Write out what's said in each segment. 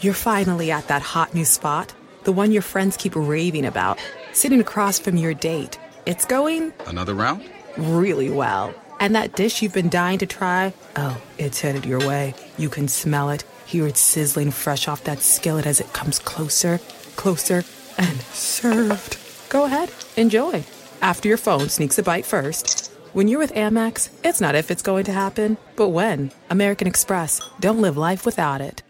You're finally at that hot new spot, the one your friends keep raving about, sitting across from your date. It's going Another round? really well. And that dish you've been dying to try, oh, it's headed your way. You can smell it, hear it sizzling fresh off that skillet as it comes closer, closer, and served. Go ahead, enjoy. After your phone sneaks a bite first. When you're with Amex, it's not if it's going to happen, but when. American Express. Don't live life without it.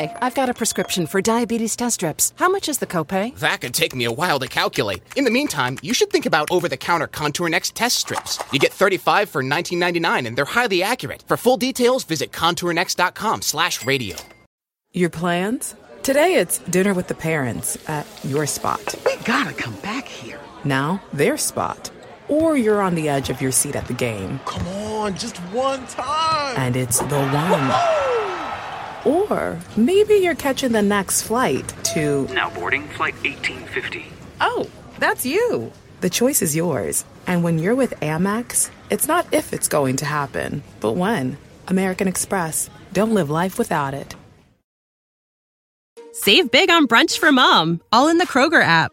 Hi, I've got a prescription for diabetes test strips. How much is the copay? That could take me a while to calculate. In the meantime, you should think about over-the-counter Contour Next test strips. You get 35 for $19.99 and they're highly accurate. For full details, visit contournext.com slash radio. Your plans? Today it's dinner with the parents at your spot. We gotta come back here. Now, their spot. Or you're on the edge of your seat at the game. Come on, just one time. And it's the one. Or maybe you're catching the next flight to. Now boarding flight 1850. Oh, that's you. The choice is yours. And when you're with Amex, it's not if it's going to happen, but when. American Express. Don't live life without it. Save big on brunch for mom, all in the Kroger app.